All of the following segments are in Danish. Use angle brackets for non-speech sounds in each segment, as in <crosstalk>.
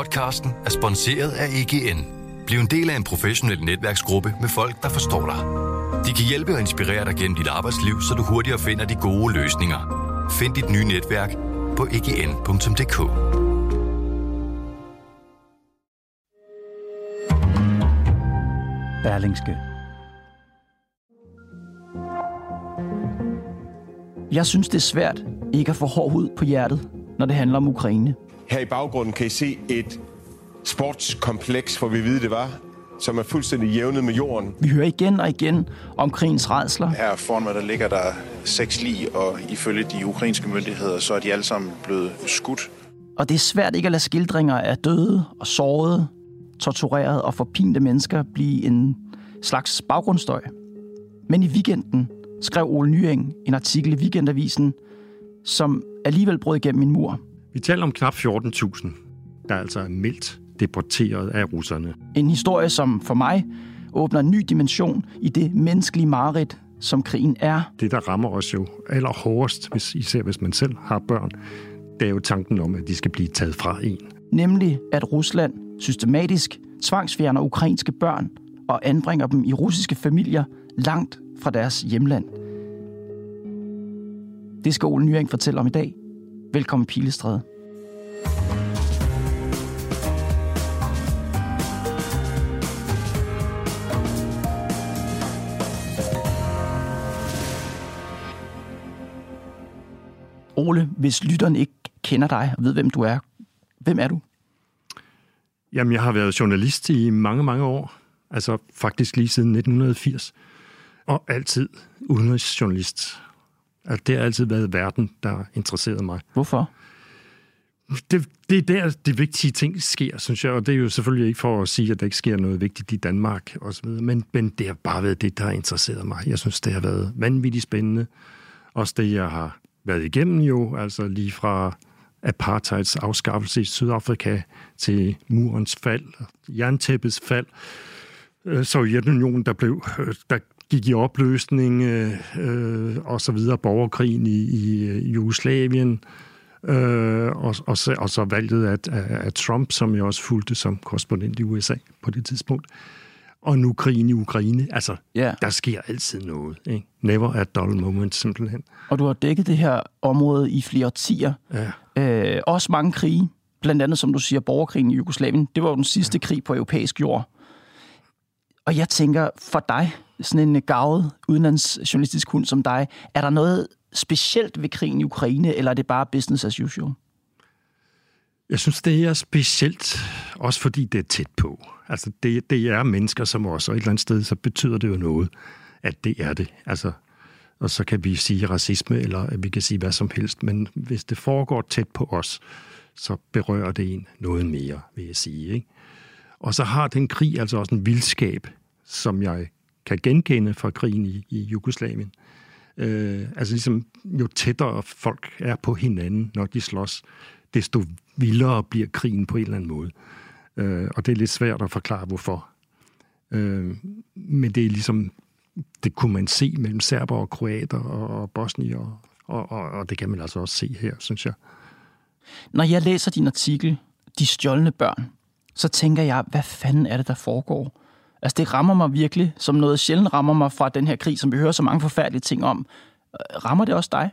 Podcasten er sponsoreret af EGN. Bliv en del af en professionel netværksgruppe med folk, der forstår dig. De kan hjælpe og inspirere dig gennem dit arbejdsliv, så du hurtigere finder de gode løsninger. Find dit nye netværk på egn.dk. Berlingske. Jeg synes, det er svært ikke at få hård hud på hjertet, når det handler om Ukraine. Her i baggrunden kan I se et sportskompleks, hvor vi ved det var, som er fuldstændig jævnet med jorden. Vi hører igen og igen om krigens redsler. Her foran mig, der ligger der seks lig, og ifølge de ukrainske myndigheder, så er de alle sammen blevet skudt. Og det er svært ikke at lade skildringer af døde og sårede, torturerede og forpinte mennesker blive en slags baggrundsstøj. Men i weekenden skrev Ole Nyeng en artikel i Weekendavisen, som alligevel brød igennem min mur. Vi taler om knap 14.000, der altså er meldt deporteret af russerne. En historie, som for mig åbner en ny dimension i det menneskelige mareridt, som krigen er. Det, der rammer os jo allerhårdest, hvis, især hvis man selv har børn, det er jo tanken om, at de skal blive taget fra en. Nemlig, at Rusland systematisk tvangsfjerner ukrainske børn og anbringer dem i russiske familier langt fra deres hjemland. Det skal Ole Nyring fortælle om i dag. Velkommen Pilestræde. Ole, hvis lytteren ikke kender dig og ved, hvem du er, hvem er du? Jamen, jeg har været journalist i mange, mange år. Altså faktisk lige siden 1980. Og altid udenrigsjournalist. Altså, det har altid været verden, der interesserede mig. Hvorfor? Det, det er der, de vigtige ting sker, synes jeg. Og det er jo selvfølgelig ikke for at sige, at der ikke sker noget vigtigt i Danmark osv. Men, men det har bare været det, der har interesseret mig. Jeg synes, det har været vanvittigt spændende. Også det, jeg har været igennem jo, altså lige fra apartheids afskaffelse i Sydafrika til murens fald, jerntæppets fald, øh, Sovjetunionen, der blev, øh, der gik i opløsning, øh, øh, og så videre, borgerkrigen i, i Jugoslavien, øh, og, og, så, og så valget af, af, af Trump, som jeg også fulgte som korrespondent i USA på det tidspunkt. Og nu krigen i Ukraine. Altså, Ja. der sker altid noget. Ikke? Never a dull moment, simpelthen. Og du har dækket det her område i flere årtier. Ja. Øh, også mange krige. Blandt andet, som du siger, borgerkrigen i Jugoslavien. Det var jo den sidste krig på europæisk jord. Og jeg tænker, for dig, sådan en gavet udenlandsjournalistisk hund som dig, er der noget specielt ved krigen i Ukraine, eller er det bare business as usual? Jeg synes, det er specielt, også fordi det er tæt på. Altså, det, det er mennesker som os, og et eller andet sted, så betyder det jo noget, at det er det. Altså, og så kan vi sige racisme, eller vi kan sige hvad som helst, men hvis det foregår tæt på os, så berører det en noget mere, vil jeg sige. Ikke? Og så har den krig altså også en vildskab, som jeg kan genkende fra krigen i, i Jugoslavien. Øh, altså ligesom, jo tættere folk er på hinanden, når de slås, desto vildere bliver krigen på en eller anden måde. Øh, og det er lidt svært at forklare, hvorfor. Øh, men det er ligesom, det kunne man se mellem serber og kroater og, og bosnier, og, og, og det kan man altså også se her, synes jeg. Når jeg læser din artikel, De stjålne børn, så tænker jeg, hvad fanden er det, der foregår? Altså, det rammer mig virkelig, som noget sjældent rammer mig fra den her krig, som vi hører så mange forfærdelige ting om. Øh, rammer det også dig?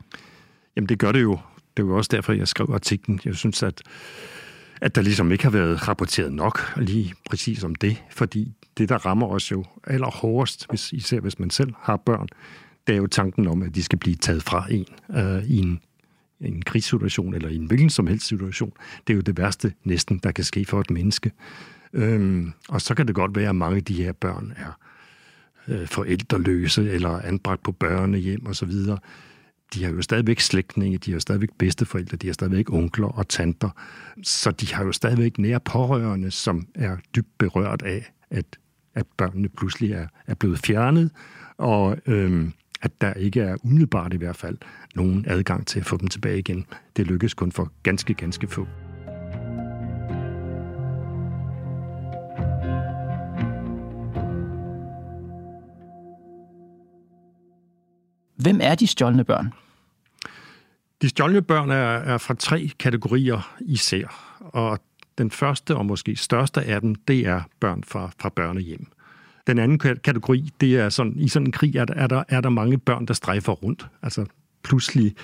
Jamen, det gør det jo. Det er jo også derfor, jeg skrev artiklen. Jeg synes, at, at der ligesom ikke har været rapporteret nok lige præcis om det, fordi det, der rammer os jo allerhårdest, hvis, især hvis man selv har børn, det er jo tanken om, at de skal blive taget fra en øh, i en, en krigssituation eller i en hvilken som helst situation. Det er jo det værste næsten, der kan ske for et menneske. Øhm, og så kan det godt være, at mange af de her børn er øh, forældreløse eller anbragt på børnehjem osv. De har jo stadigvæk slægtninge, de har jo stadigvæk bedsteforældre, de har stadigvæk onkler og tanter. Så de har jo stadigvæk nære pårørende, som er dybt berørt af, at, at børnene pludselig er, er blevet fjernet, og øhm, at der ikke er umiddelbart i hvert fald nogen adgang til at få dem tilbage igen. Det lykkes kun for ganske, ganske få. Hvem er de stjålne børn? De stjålne børn er, er fra tre kategorier især, og Den første og måske største af dem, det er børn fra, fra børnehjem. Den anden kategori, det er sådan, i sådan en krig er der, er der, er der mange børn, der strejfer rundt. Altså pludselig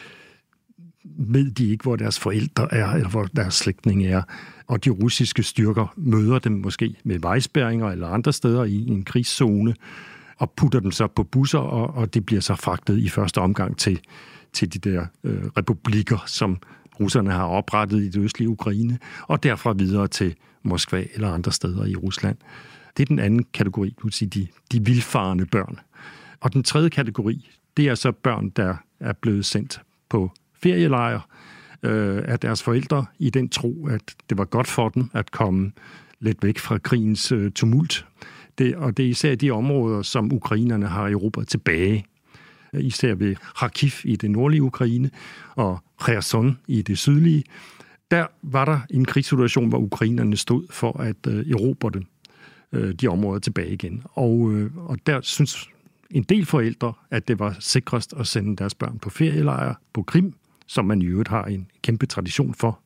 ved de ikke, hvor deres forældre er, eller hvor deres slægtninge er. Og de russiske styrker møder dem måske med vejspæringer eller andre steder i en krigszone, og putter dem så på busser, og, og det bliver så fragtet i første omgang til, til de der øh, republikker, som russerne har oprettet i det østlige Ukraine, og derfra videre til Moskva eller andre steder i Rusland. Det er den anden kategori, du sige, de, de vilfarende børn. Og den tredje kategori, det er så børn, der er blevet sendt på ferielejre øh, af deres forældre i den tro, at det var godt for dem at komme lidt væk fra krigens øh, tumult. Det, og det er især de områder, som ukrainerne har erobret tilbage. Især ved Kharkiv i det nordlige Ukraine og Kherson i det sydlige. Der var der en krigssituation, hvor ukrainerne stod for at øh, erobre dem, øh, de områder tilbage igen. Og, øh, og der synes en del forældre, at det var sikrest at sende deres børn på ferielejre på Krim, som man i øvrigt har en kæmpe tradition for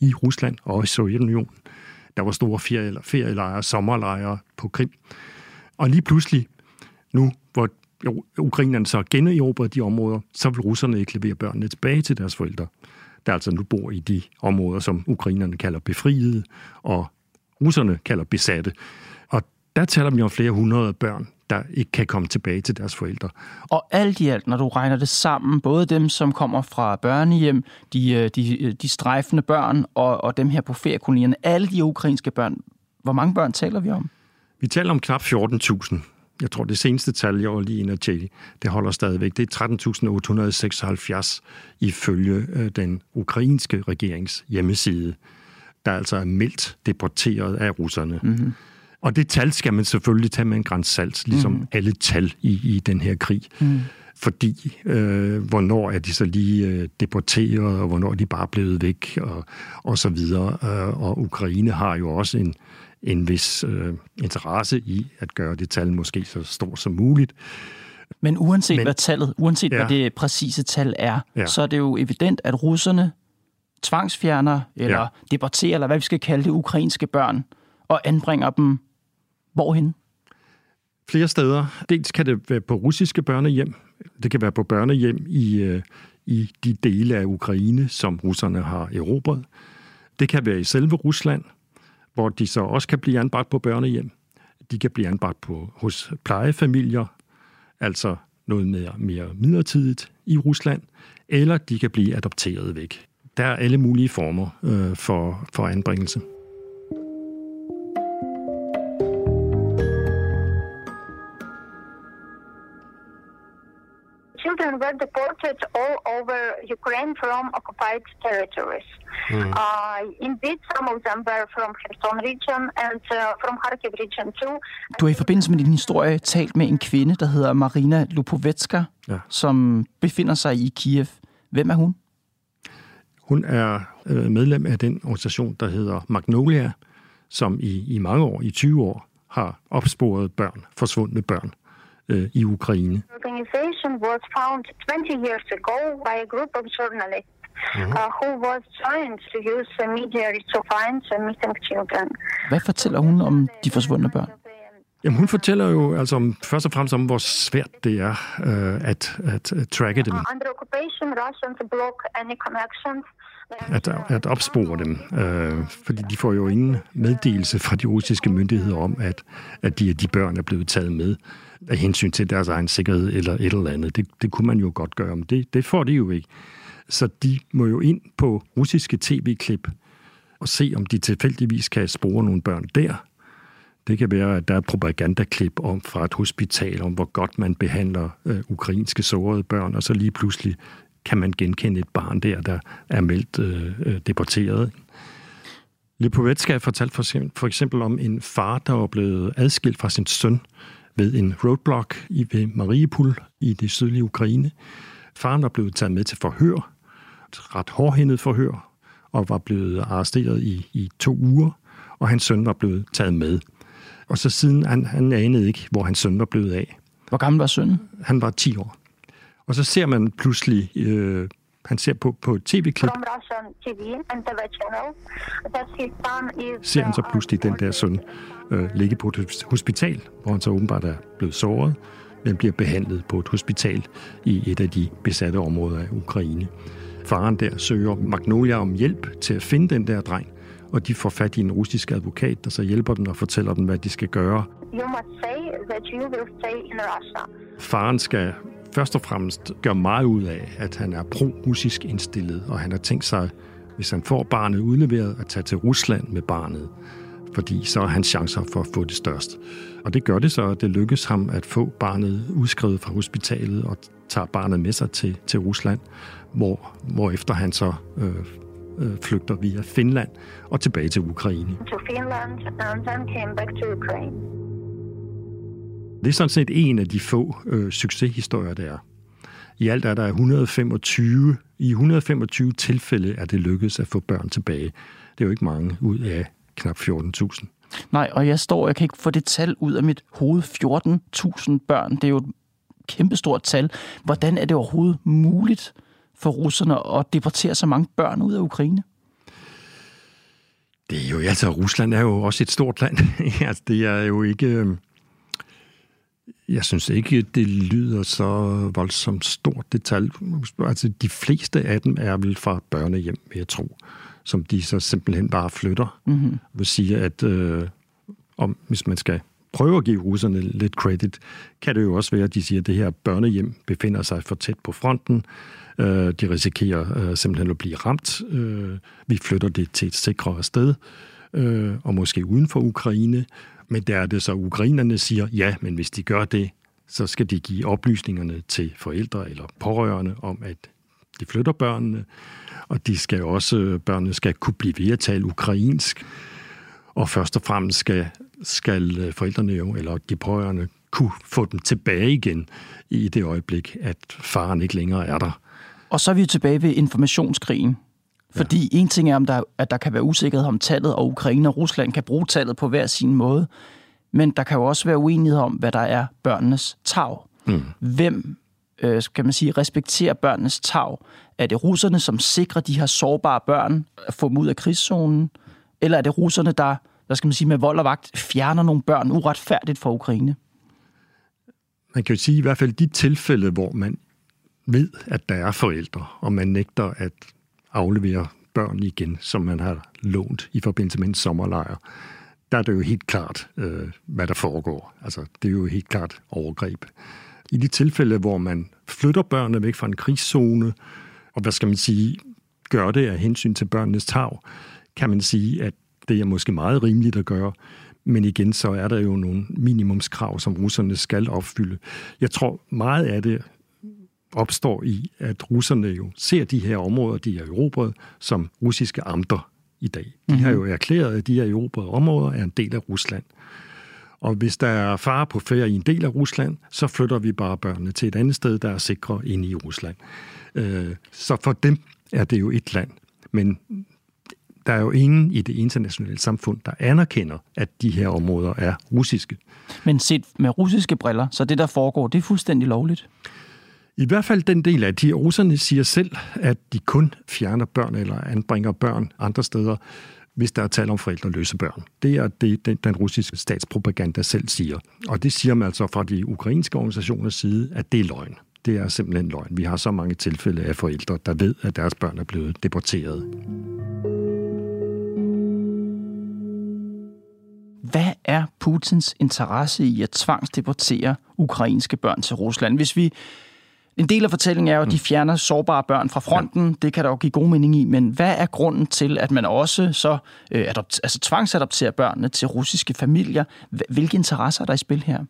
i Rusland og i Sovjetunionen. Der var store ferielejre, sommerlejre på Krim. Og lige pludselig, nu hvor ukrainerne så generobrede de områder, så vil russerne ikke levere børnene tilbage til deres forældre, der altså nu bor i de områder, som ukrainerne kalder befriede, og russerne kalder besatte. Og der taler vi om flere hundrede børn, der ikke kan komme tilbage til deres forældre. Og alt i alt, når du regner det sammen, både dem, som kommer fra børnehjem, de, øh, de, øh, de strejfende børn og, og dem her på feriekolonierne, alle de ukrainske børn, hvor mange børn taler vi om? Vi taler om knap 14.000. Jeg tror, det seneste tal, jeg var lige inde og tjekke, det holder stadigvæk. Det er 13.876 ifølge øh, den ukrainske regerings hjemmeside, der altså er meldt deporteret af russerne. Mm-hmm. Og det tal skal man selvfølgelig tage med en græns salt, ligesom mm. alle tal i, i den her krig. Mm. Fordi, øh, hvornår er de så lige øh, deporteret, og hvornår er de bare blevet væk, og, og så videre. Øh, og Ukraine har jo også en, en vis øh, interesse i at gøre det tal måske så stort som muligt. Men uanset Men, hvad tallet, uanset ja. hvad det præcise tal er, ja. så er det jo evident, at russerne tvangsfjerner, eller ja. deporterer, eller hvad vi skal kalde det, ukrainske børn, og anbringer dem Hvorhen? Flere steder. Dels kan det være på russiske børnehjem. Det kan være på børnehjem i, øh, i de dele af Ukraine, som russerne har erobret. Det kan være i selve Rusland, hvor de så også kan blive anbragt på børnehjem. De kan blive anbragt på, hos plejefamilier, altså noget mere, mere midlertidigt i Rusland, eller de kan blive adopteret væk. Der er alle mulige former øh, for, for anbringelse. Were deported all over Ukraine from occupied territories. Mm. Uh, indeed, some of them were from Kherson region and uh, from Kharkiv region too. Du har i forbindelse med din historie talt med en kvinde, der hedder Marina Lupovetska, ja. som befinder sig i Kiev. Hvem er hun? Hun er øh, medlem af den organisation, der hedder Magnolia, som i, i mange år, i 20 år, har opsporet børn, forsvundne børn øh, i Ukraine. Organization was found 20 years ago by a group of journalists Mm-hmm. Uh, who was trying to use uh, media to find uh, missing children. Hvad fortæller hun om de forsvundne børn? Jamen, hun fortæller jo altså om, først og fremmest om, hvor svært det er uh, at, at, at tracke dem. Uh, under occupation, Russians block any connections at, at opspore dem, øh, fordi de får jo ingen meddelelse fra de russiske myndigheder om, at, at de, de børn er blevet taget med af hensyn til deres egen sikkerhed eller et eller andet. Det, det kunne man jo godt gøre, men det, det får de jo ikke. Så de må jo ind på russiske tv-klip og se, om de tilfældigvis kan spore nogle børn der. Det kan være, at der er propagandaklip om fra et hospital, om hvor godt man behandler øh, ukrainske sårede børn, og så lige pludselig kan man genkende et barn der, der er meldt øh, øh deporteret. Lipovetsky fortalt for, for eksempel om en far, der var blevet adskilt fra sin søn ved en roadblock i ved Mariupol i det sydlige Ukraine. Faren var blevet taget med til forhør, et ret hårdhændet forhør, og var blevet arresteret i, i to uger, og hans søn var blevet taget med. Og så siden, han, han anede ikke, hvor hans søn var blevet af. Hvor gammel var sønnen? Han var 10 år. Og så ser man pludselig øh, han ser på, på et tv-klip, TV TV ser han så pludselig den der søn øh, ligge på et hos- hospital, hvor han så åbenbart er blevet såret, men bliver behandlet på et hospital i et af de besatte områder af Ukraine. Faren der søger Magnolia om hjælp til at finde den der dreng, og de får fat i en russisk advokat, der så hjælper dem og fortæller dem, hvad de skal gøre. you must say that you will stay in Russia. Faren skal først og fremmest gør meget ud af, at han er pro-russisk indstillet, og han har tænkt sig, hvis han får barnet udleveret, at tage til Rusland med barnet, fordi så er hans chancer for at få det størst. Og det gør det så, at det lykkes ham at få barnet udskrevet fra hospitalet og tager barnet med sig til, til Rusland, hvor, hvor efter han så øh, øh, flygter via Finland og tilbage til Ukraine. to Finland and then came back to Ukraine. Det er sådan set en af de få øh, succeshistorier, der er. I alt er der 125, i 125 tilfælde er det lykkedes at få børn tilbage. Det er jo ikke mange ud af knap 14.000. Nej, og jeg står, jeg kan ikke få det tal ud af mit hoved. 14.000 børn, det er jo et kæmpestort tal. Hvordan er det overhovedet muligt for russerne at deportere så mange børn ud af Ukraine? Det er jo, altså Rusland er jo også et stort land. <laughs> altså, det er jo ikke... Jeg synes ikke, det lyder så voldsomt stort det tal. Altså, de fleste af dem er vel fra børnehjem, vil jeg tro, som de så simpelthen bare flytter. Mm-hmm. Jeg vil sige, at øh, om, hvis man skal prøve at give russerne lidt credit, kan det jo også være, at de siger, at det her børnehjem befinder sig for tæt på fronten. Øh, de risikerer øh, simpelthen at blive ramt. Øh, vi flytter det til et sikrere sted, øh, og måske uden for Ukraine. Men der er det så, ukrainerne siger, ja, men hvis de gør det, så skal de give oplysningerne til forældre eller pårørende om, at de flytter børnene, og de skal også, børnene skal kunne blive ved at tale ukrainsk. Og først og fremmest skal, skal forældrene jo, eller de pårørende, kunne få dem tilbage igen i det øjeblik, at faren ikke længere er der. Og så er vi jo tilbage ved informationskrigen. Fordi en ting er, om der, at der kan være usikkerhed om tallet, og Ukraine og Rusland kan bruge tallet på hver sin måde. Men der kan jo også være uenighed om, hvad der er børnenes tag. Mm. Hvem, øh, skal man sige, respekterer børnenes tag? Er det russerne, som sikrer de her sårbare børn at få dem ud af krigszonen? Eller er det russerne, der, hvad skal man sige, med vold og vagt fjerner nogle børn uretfærdigt fra Ukraine? Man kan jo sige i hvert fald de tilfælde, hvor man ved, at der er forældre, og man nægter at aflevere børn igen, som man har lånt i forbindelse med en sommerlejr, der er det jo helt klart, øh, hvad der foregår. Altså, det er jo helt klart overgreb. I de tilfælde, hvor man flytter børnene væk fra en krigszone, og hvad skal man sige, gør det af hensyn til børnenes tag, kan man sige, at det er måske meget rimeligt at gøre, men igen, så er der jo nogle minimumskrav, som russerne skal opfylde. Jeg tror, meget af det opstår i, at russerne jo ser de her områder, de er erobret, som russiske amter i dag. De har jo erklæret, at de her erobrede områder er en del af Rusland. Og hvis der er fare på færre i en del af Rusland, så flytter vi bare børnene til et andet sted, der er sikre inde i Rusland. Øh, Så for dem er det jo et land. Men der er jo ingen i det internationale samfund, der anerkender, at de her områder er russiske. Men set med russiske briller, så det, der foregår, det er fuldstændig lovligt. I hvert fald den del af de russerne siger selv, at de kun fjerner børn eller anbringer børn andre steder, hvis der er tale om forældreløse børn. Det er det, den, den russiske statspropaganda selv siger. Og det siger man altså fra de ukrainske organisationers side, at det er løgn. Det er simpelthen løgn. Vi har så mange tilfælde af forældre, der ved, at deres børn er blevet deporteret. Hvad er Putins interesse i at tvangsdeportere ukrainske børn til Rusland? Hvis vi en del af fortællingen er jo, at de fjerner sårbare børn fra fronten. Det kan der jo give god mening i. Men hvad er grunden til, at man også så øh, adopt, altså tvangsadopterer børnene til russiske familier? Hv- Hvilke interesser er der i spil her?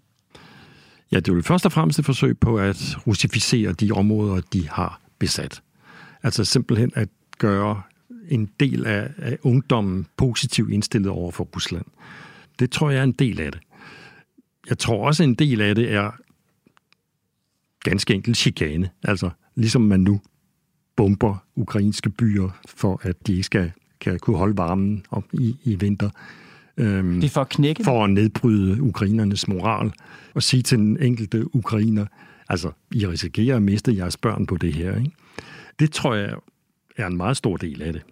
Ja, det er jo først og fremmest et forsøg på at russificere de områder, de har besat. Altså simpelthen at gøre en del af, af ungdommen positivt indstillet over for Rusland. Det tror jeg er en del af det. Jeg tror også, en del af det er ganske enkelt chikane. Altså ligesom man nu bomber ukrainske byer, for at de ikke skal kan kunne holde varmen op i, i vinter. Øhm, Det er for at knække for at nedbryde ukrainernes moral og sige til den enkelte ukrainer, altså, I risikerer at miste jeres børn på det her. Ikke? Det tror jeg er en meget stor del af det.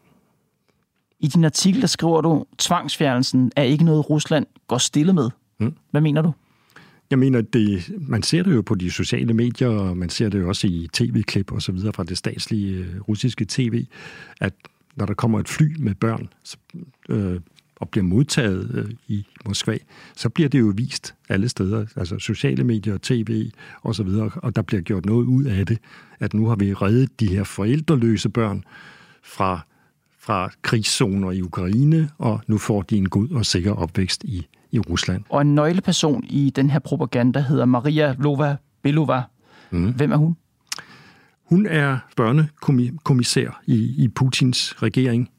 I din artikel, der skriver du, tvangsfjernelsen er ikke noget, Rusland går stille med. Mm. Hvad mener du? Jeg mener, det, man ser det jo på de sociale medier, og man ser det jo også i tv-klip og så videre fra det statslige øh, russiske tv, at når der kommer et fly med børn så, øh, og bliver modtaget øh, i Moskva, så bliver det jo vist alle steder, altså sociale medier, tv og så videre, og der bliver gjort noget ud af det, at nu har vi reddet de her forældreløse børn fra, fra krigszoner i Ukraine, og nu får de en god og sikker opvækst i, i Rusland. Og en nøgleperson i den her propaganda hedder Maria Lova Belova. Mm. Hvem er hun? Hun er børnekommissær i, i Putins regering,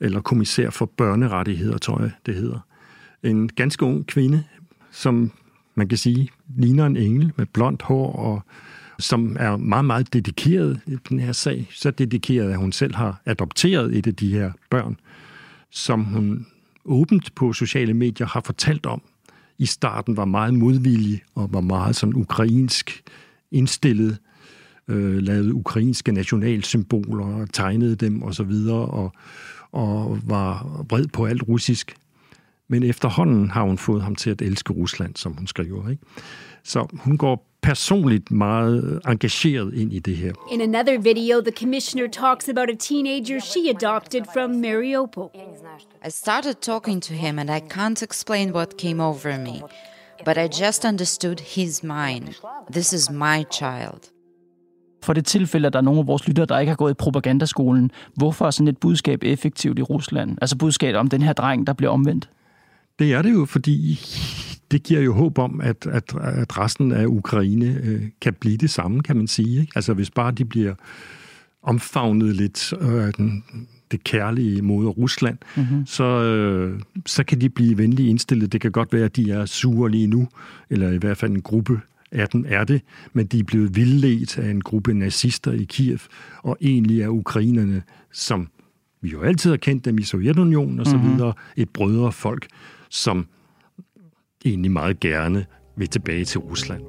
eller kommissær for børnerettigheder, tror jeg, det hedder. En ganske ung kvinde, som man kan sige ligner en engel med blondt hår, og som er meget, meget dedikeret i den her sag. Så dedikeret, at hun selv har adopteret et af de her børn, som hun åbent på sociale medier har fortalt om. I starten var meget modvillig og var meget sådan ukrainsk indstillet, øh, lavede ukrainske nationalsymboler og tegnede dem osv., og, så videre, og, og var vred på alt russisk. Men efterhånden har hun fået ham til at elske Rusland, som hun skriver. Ikke? Så hun går personligt meget engageret ind i det her. In another video, the commissioner talks about a teenager she adopted from Mariupol. I started talking to him and I can't explain what came over me. But I just understood he's mine. This is my child. For det tilfælde, at der er nogle af vores lyttere, der ikke har gået i propagandaskolen, hvorfor er sådan et budskab effektivt i Rusland? Altså budskabet om den her dreng, der bliver omvendt? Det er det jo, fordi det giver jo håb om, at, at, at resten af Ukraine øh, kan blive det samme, kan man sige. Ikke? Altså hvis bare de bliver omfavnet lidt øh, den, det kærlige mod Rusland, mm-hmm. så, øh, så kan de blive venligt indstillet. Det kan godt være, at de er sure lige nu, eller i hvert fald en gruppe af dem er det, men de er blevet vildledt af en gruppe nazister i Kiev, og egentlig er ukrainerne, som vi jo altid har kendt dem i Sovjetunionen og så mm-hmm. videre, et brødrefolk, som egentlig meget gerne vil tilbage til Rusland.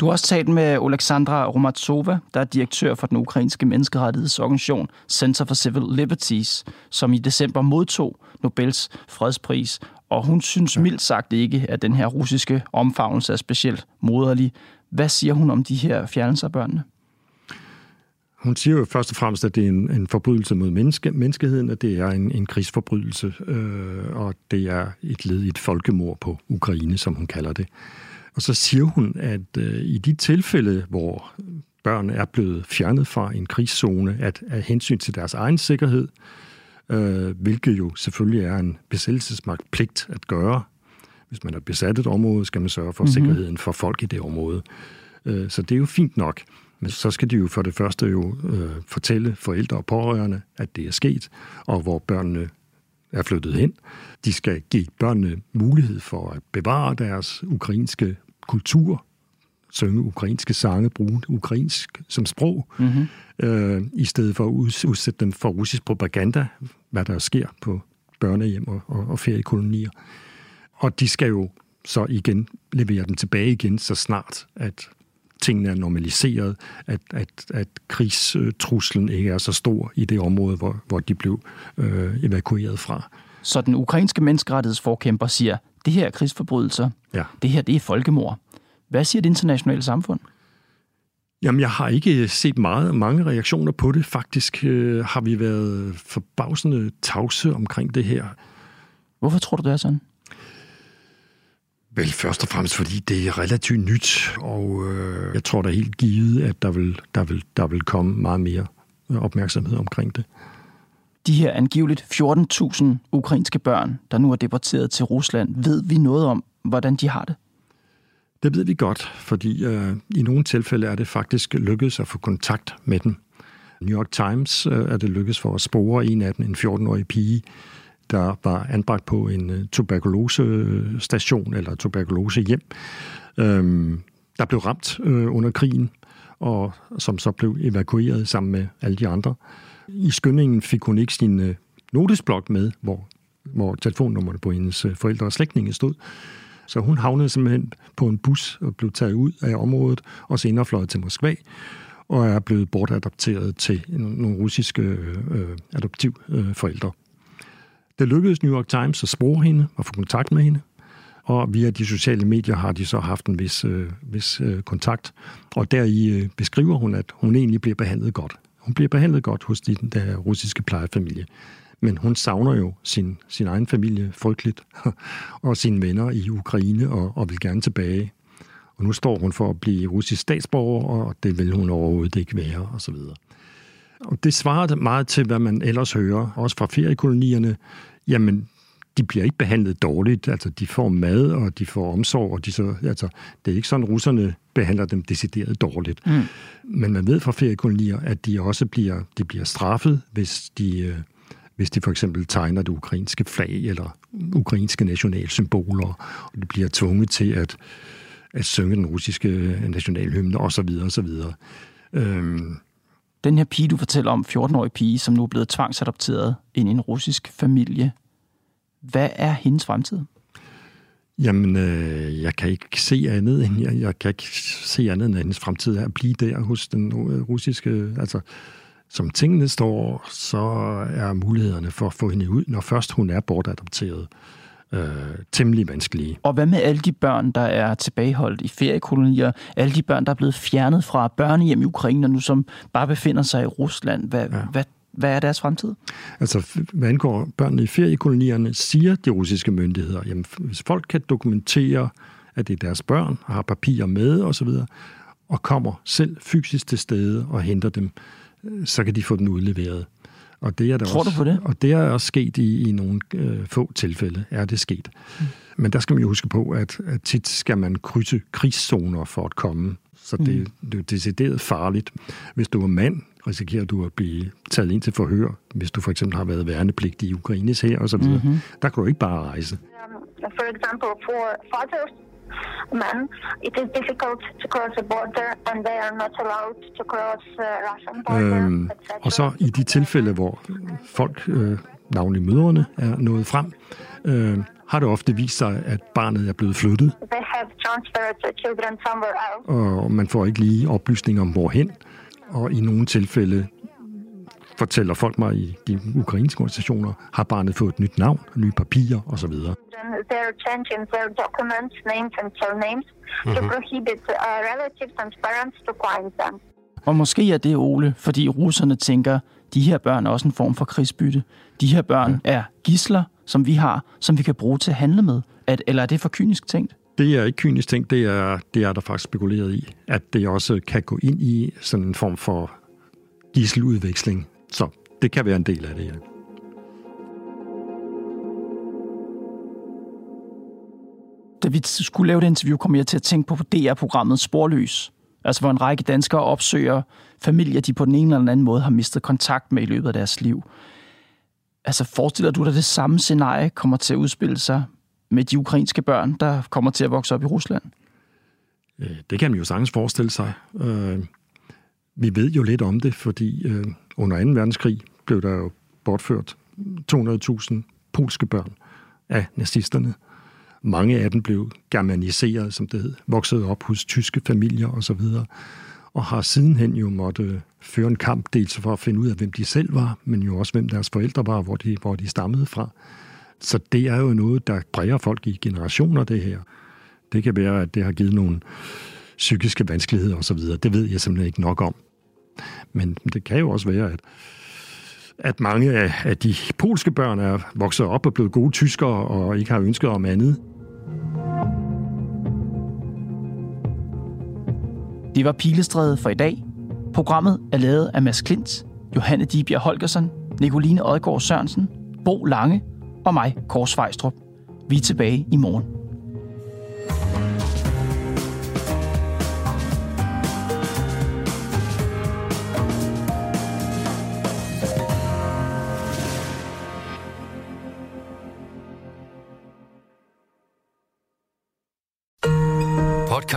Du har også talt med Oleksandra Romatsova, der er direktør for den ukrainske menneskerettighedsorganisation Center for Civil Liberties, som i december modtog Nobels fredspris. Og hun synes mildt sagt ikke, at den her russiske omfavnelse er specielt moderlig. Hvad siger hun om de her fjernelser af børnene? Hun siger jo først og fremmest, at det er en, en forbrydelse mod menneske, menneskeheden, at det er en, en krigsforbrydelse, øh, og det er et led i et folkemord på Ukraine, som hun kalder det. Og så siger hun, at øh, i de tilfælde, hvor børn er blevet fjernet fra en krigszone, at af hensyn til deres egen sikkerhed, øh, hvilket jo selvfølgelig er en besættelsesmagt pligt at gøre. Hvis man er besat et område, skal man sørge for mm-hmm. sikkerheden for folk i det område. Øh, så det er jo fint nok. Men så skal de jo for det første jo øh, fortælle forældre og pårørende, at det er sket, og hvor børnene er flyttet hen. De skal give børnene mulighed for at bevare deres ukrainske kultur, synge ukrainske sange, bruge ukrainsk som sprog, mm-hmm. øh, i stedet for at udsætte dem for russisk propaganda, hvad der sker på børnehjem og, og, og feriekolonier. Og de skal jo så igen levere dem tilbage igen, så snart at tingene er normaliseret, at, at, at krigstruslen ikke er så stor i det område, hvor, hvor de blev øh, evakueret fra. Så den ukrainske menneskerettighedsforkæmper siger, det her er krigsforbrydelser, ja. det her det er folkemord. Hvad siger det internationale samfund? Jamen, jeg har ikke set meget, mange reaktioner på det. Faktisk øh, har vi været forbavsende tavse omkring det her. Hvorfor tror du, det er sådan? Vel, først og fremmest, fordi det er relativt nyt, og øh, jeg tror da helt givet, at der vil, der, vil, der vil komme meget mere opmærksomhed omkring det. De her angiveligt 14.000 ukrainske børn, der nu er deporteret til Rusland, ved vi noget om, hvordan de har det? Det ved vi godt, fordi øh, i nogle tilfælde er det faktisk lykkedes at få kontakt med dem. New York Times øh, er det lykkedes for at spore en af dem, en 14-årig pige, der var anbragt på en øh, tuberkulosestation eller tuberkulosehjem, øh, der blev ramt øh, under krigen, og som så blev evakueret sammen med alle de andre. I skyndingen fik hun ikke sin øh, notesblok med, hvor hvor telefonnummerne på hendes øh, forældre og slægtninge stod. Så hun havnede simpelthen på en bus og blev taget ud af området, og senere fløjet til Moskva, og er blevet bortadopteret til nogle russiske øh, øh adoptivforældre. Det lykkedes New York Times at spore hende og få kontakt med hende, og via de sociale medier har de så haft en vis, øh, vis øh, kontakt. Og deri øh, beskriver hun, at hun egentlig bliver behandlet godt. Hun bliver behandlet godt hos den der russiske plejefamilie. Men hun savner jo sin, sin egen familie frygteligt, <laughs> og sine venner i Ukraine, og, og vil gerne tilbage. Og nu står hun for at blive russisk statsborger, og det vil hun overhovedet ikke være, og så videre. Og det svarer meget til, hvad man ellers hører, også fra feriekolonierne. Jamen, de bliver ikke behandlet dårligt. Altså, de får mad, og de får omsorg, og de så, altså, det er ikke sådan, russerne behandler dem decideret dårligt. Mm. Men man ved fra feriekolonier, at de også bliver, de bliver straffet, hvis de, øh, hvis de for eksempel tegner det ukrainske flag eller ukrainske nationalsymboler, og de bliver tvunget til at, at synge den russiske nationalhymne osv. osv. Øhm, den her pige, du fortæller om, 14-årig pige, som nu er blevet tvangsadopteret ind i en russisk familie. Hvad er hendes fremtid? Jamen, øh, jeg kan ikke se andet end, jeg, jeg kan ikke se andet end, at hendes fremtid er at blive der hos den øh, russiske, altså som tingene står, så er mulighederne for at få hende ud, når først hun er bortadopteret, øh, temmelig vanskelige. Og hvad med alle de børn, der er tilbageholdt i feriekolonier? Alle de børn, der er blevet fjernet fra børnehjem i Ukraine, nu som bare befinder sig i Rusland. Hvad, ja. hvad, hvad er deres fremtid? Altså, hvad angår børnene i feriekolonierne, siger de russiske myndigheder, jamen, hvis folk kan dokumentere, at det er deres børn, har papirer med osv., og kommer selv fysisk til stede og henter dem, så kan de få den udleveret. Og det er der Tror også, du på det? Og det er også sket i, i nogle øh, få tilfælde, er det sket. Mm. Men der skal man jo huske på, at, at tit skal man krydse krigszoner for at komme. Så det, mm. det er decideret farligt. Hvis du er mand, risikerer du at blive taget ind til forhør, hvis du for eksempel har været værnepligtig i Ukraines her og så videre. Mm-hmm. Der kan du ikke bare rejse. Um, for example, for fathers men it is difficult to cross the border, and they are not allowed to cross uh, Russian border. Øhm, og så i de tilfælde, hvor folk, øh, navnlig mødrene, er nået frem, øh, har det ofte vist sig, at barnet er blevet flyttet. They have transferred the children somewhere else. Og man får ikke lige oplysninger om hvorhen. Og i nogle tilfælde fortæller folk mig i de ukrainske organisationer, har barnet fået et nyt navn, nye papirer osv. They're changing their documents, names and surnames mm-hmm. to mhm. prohibit uh, relatives and parents to find them. Og måske er det, Ole, fordi russerne tænker, de her børn er også en form for krigsbytte. De her børn ja. er gisler, som vi har, som vi kan bruge til at handle med. At, eller er det for kynisk tænkt? Det er ikke kynisk tænkt, det er, det er der faktisk spekuleret i, at det også kan gå ind i sådan en form for gisseludveksling. Så det kan være en del af det, ja. Da vi skulle lave det interview, kom jeg til at tænke på DR-programmet Sporløs. Altså hvor en række danskere opsøger familier, de på den ene eller anden måde har mistet kontakt med i løbet af deres liv. Altså forestiller du dig, at det samme scenarie kommer til at udspille sig med de ukrainske børn, der kommer til at vokse op i Rusland? Det kan man jo sagtens forestille sig. Øh, vi ved jo lidt om det, fordi øh, under 2. verdenskrig blev der jo bortført 200.000 polske børn af nazisterne. Mange af dem blev germaniseret, som det hed, vokset op hos tyske familier osv., og har sidenhen jo måtte føre en kamp, dels for at finde ud af, hvem de selv var, men jo også, hvem deres forældre var, hvor de, hvor de stammede fra. Så det er jo noget, der præger folk i generationer, det her. Det kan være, at det har givet nogle psykiske vanskeligheder osv. Det ved jeg simpelthen ikke nok om. Men det kan jo også være, at, at mange af, af de polske børn er vokset op og blevet gode tyskere og ikke har ønsket om andet. Det var Pilestræde for i dag. Programmet er lavet af Mads Klint, Johanne Dibjerg Holgersen, Nicoline Odgaard Sørensen, Bo Lange og mig, Kors Vejstrup. Vi er tilbage i morgen.